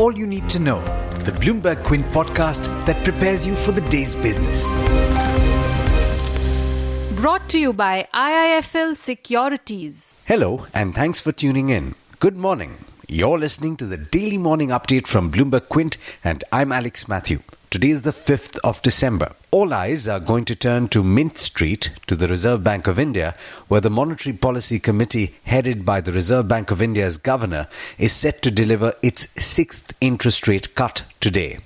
all you need to know. The Bloomberg Quint podcast that prepares you for the day's business. Brought to you by IIFL Securities. Hello, and thanks for tuning in. Good morning. You're listening to the daily morning update from Bloomberg Quint, and I'm Alex Matthew. Today is the 5th of December. All eyes are going to turn to Mint Street, to the Reserve Bank of India, where the Monetary Policy Committee, headed by the Reserve Bank of India's governor, is set to deliver its sixth interest rate cut today.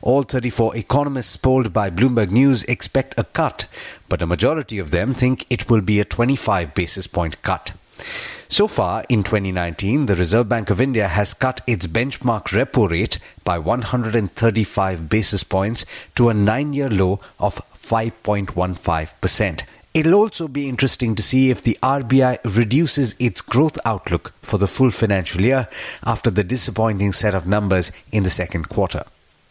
All 34 economists polled by Bloomberg News expect a cut, but a majority of them think it will be a 25 basis point cut. So far in 2019, the Reserve Bank of India has cut its benchmark repo rate by 135 basis points to a nine year low of 5.15%. It'll also be interesting to see if the RBI reduces its growth outlook for the full financial year after the disappointing set of numbers in the second quarter.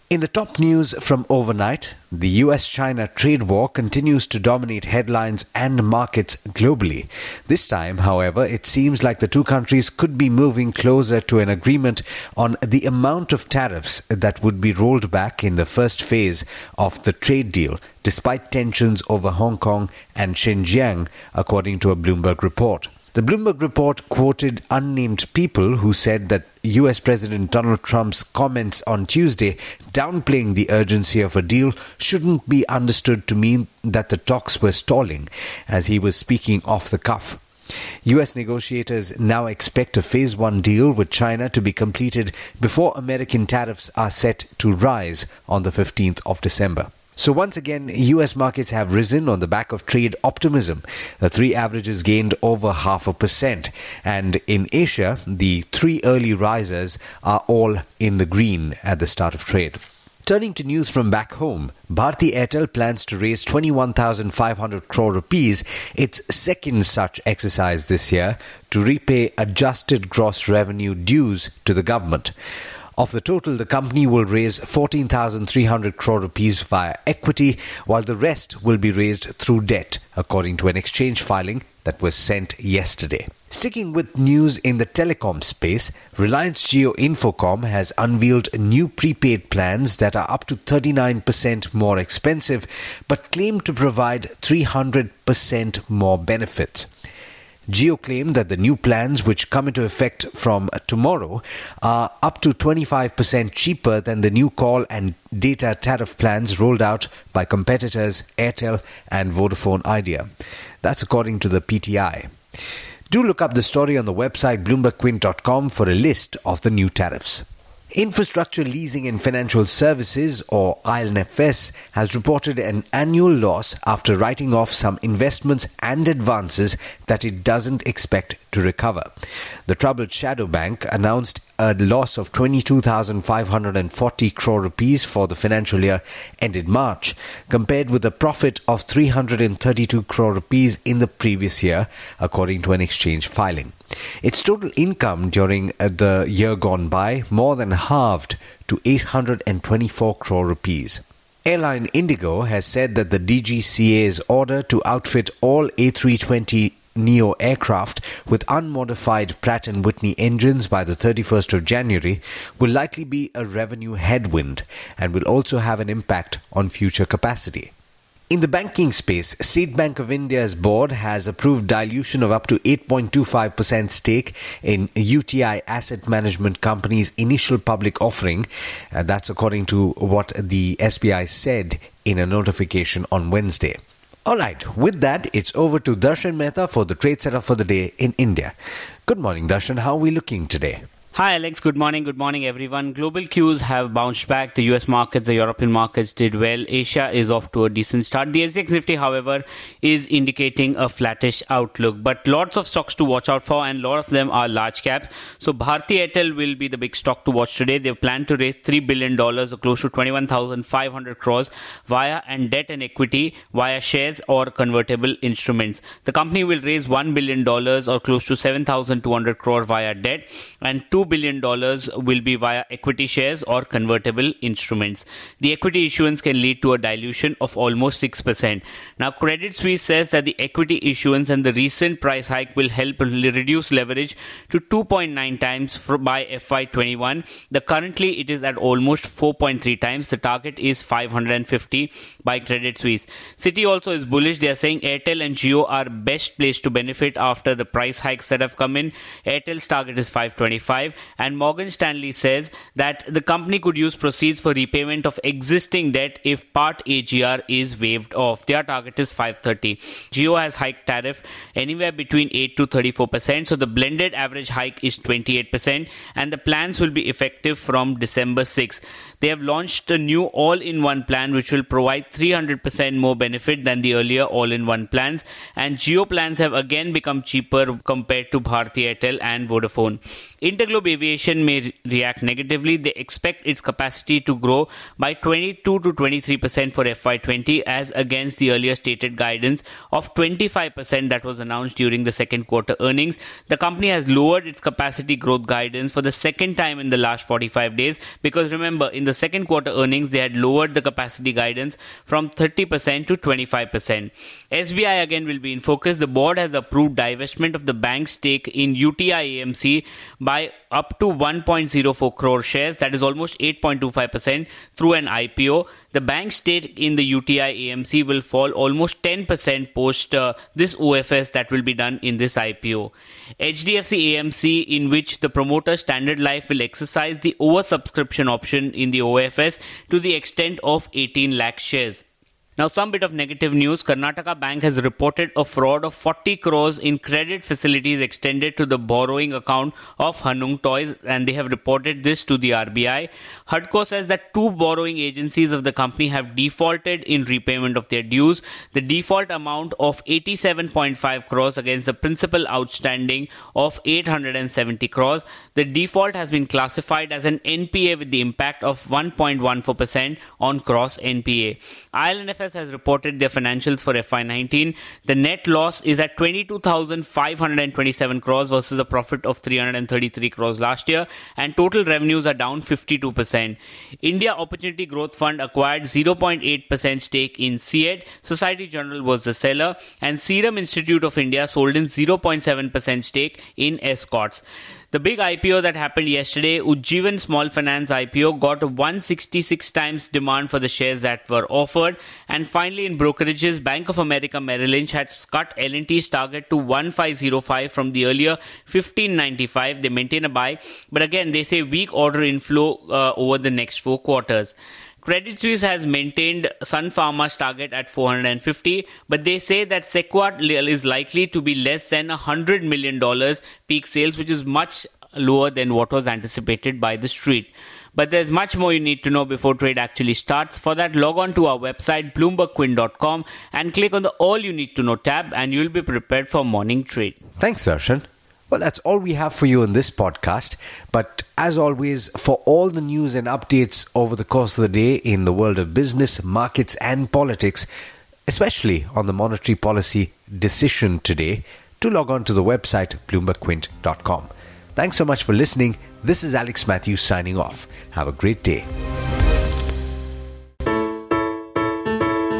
In the top news from overnight, the US China trade war continues to dominate headlines and markets globally. This time, however, it seems like the two countries could be moving closer to an agreement on the amount of tariffs that would be rolled back in the first phase of the trade deal, despite tensions over Hong Kong and Xinjiang, according to a Bloomberg report. The Bloomberg report quoted unnamed people who said that US President Donald Trump's comments on Tuesday downplaying the urgency of a deal shouldn't be understood to mean that the talks were stalling, as he was speaking off the cuff. US negotiators now expect a phase one deal with China to be completed before American tariffs are set to rise on the 15th of December. So once again, US markets have risen on the back of trade optimism. The three averages gained over half a percent. And in Asia, the three early risers are all in the green at the start of trade. Turning to news from back home, Bharti Airtel plans to raise 21,500 crore rupees, its second such exercise this year, to repay adjusted gross revenue dues to the government. Of the total, the company will raise 14,300 crore rupees via equity, while the rest will be raised through debt, according to an exchange filing that was sent yesterday. Sticking with news in the telecom space, Reliance Jio Infocomm has unveiled new prepaid plans that are up to 39% more expensive but claim to provide 300% more benefits. Jio claimed that the new plans, which come into effect from uh, tomorrow, are up to 25% cheaper than the new call and data tariff plans rolled out by competitors Airtel and Vodafone Idea. That's according to the PTI. Do look up the story on the website bloombergquint.com for a list of the new tariffs. Infrastructure Leasing and Financial Services, or IL&FS, has reported an annual loss after writing off some investments and advances that it doesn't expect to recover. The troubled shadow bank announced a loss of 22,540 crore rupees for the financial year ended March, compared with a profit of 332 crore rupees in the previous year, according to an exchange filing. Its total income during uh, the year gone by more than halved to 824 crore rupees. Airline Indigo has said that the DGCA's order to outfit all A320 Neo aircraft with unmodified Pratt & Whitney engines by the 31st of January will likely be a revenue headwind and will also have an impact on future capacity. In the banking space, State Bank of India's board has approved dilution of up to 8.25% stake in UTI Asset Management Company's initial public offering. Uh, that's according to what the SBI said in a notification on Wednesday. All right, with that, it's over to Darshan Mehta for the trade setup for the day in India. Good morning, Darshan. How are we looking today? Hi, Alex. Good morning. Good morning, everyone. Global cues have bounced back. The US markets, the European markets did well. Asia is off to a decent start. The SGX Nifty, however, is indicating a flattish outlook. But lots of stocks to watch out for, and a lot of them are large caps. So, Bharti Airtel will be the big stock to watch today. They plan to raise $3 billion or close to 21,500 crores via and debt and equity via shares or convertible instruments. The company will raise $1 billion or close to 7,200 crore via debt and 2 $2 billion will be via equity shares or convertible instruments. The equity issuance can lead to a dilution of almost 6%. Now, Credit Suisse says that the equity issuance and the recent price hike will help reduce leverage to 2.9 times by FY21. The currently it is at almost 4.3 times. The target is 550 by Credit Suisse. Citi also is bullish. They are saying Airtel and Jio are best placed to benefit after the price hikes that have come in. Airtel's target is 525 and Morgan Stanley says that the company could use proceeds for repayment of existing debt if part AGR is waived off. Their target is 530. Jio has hiked tariff anywhere between 8 to 34%. So the blended average hike is 28% and the plans will be effective from December 6. They have launched a new all-in-one plan which will provide 300% more benefit than the earlier all-in-one plans and Jio plans have again become cheaper compared to Bharti Airtel and Vodafone. Interglobe Aviation may react negatively. They expect its capacity to grow by 22 to 23% for FY20 as against the earlier stated guidance of 25% that was announced during the second quarter earnings. The company has lowered its capacity growth guidance for the second time in the last 45 days because remember in the second quarter earnings they had lowered the capacity guidance from 30% to 25%. SBI again will be in focus. The board has approved divestment of the bank's stake in UTI AMC by up to 1.04 crore shares, that is almost 8.25% through an IPO. The bank stake in the UTI AMC will fall almost 10% post uh, this OFS that will be done in this IPO. HDFC AMC, in which the promoter Standard Life will exercise the oversubscription option in the OFS to the extent of 18 lakh shares. Now, some bit of negative news. Karnataka Bank has reported a fraud of 40 crores in credit facilities extended to the borrowing account of Hanung Toys, and they have reported this to the RBI. HUDCO says that two borrowing agencies of the company have defaulted in repayment of their dues. The default amount of 87.5 crores against the principal outstanding of 870 crores. The default has been classified as an NPA with the impact of 1.14% on gross NPA. IL&FS has reported their financials for FY19. The net loss is at 22,527 crores versus a profit of 333 crores last year, and total revenues are down 52%. India Opportunity Growth Fund acquired 0.8% stake in CED. Societe Generale was the seller, and Serum Institute of India sold in 0.7% stake in Escorts. The big IPO that happened yesterday, Ujjivan Small Finance IPO, got 166 times demand for the shares that were offered. And finally, in brokerages, Bank of America Merrill Lynch had cut L&T's target to 1505 from the earlier 1595. They maintain a buy, but again, they say weak order inflow uh, over the next four quarters. Credit Suisse has maintained Sun Pharma's target at 450, but they say that Cequa is likely to be less than $100 million peak sales, which is much lower than what was anticipated by the street. But there's much more you need to know before trade actually starts. For that, log on to our website, bloombergquint.com, and click on the All You Need to Know tab, and you'll be prepared for morning trade. Thanks, Darshan. Well, that's all we have for you in this podcast. But as always, for all the news and updates over the course of the day in the world of business, markets, and politics, especially on the monetary policy decision today, to log on to the website bloombergquint.com. Thanks so much for listening. This is Alex Matthews signing off. Have a great day.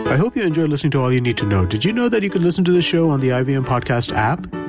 I hope you enjoyed listening to All You Need to Know. Did you know that you could listen to the show on the IVM Podcast app?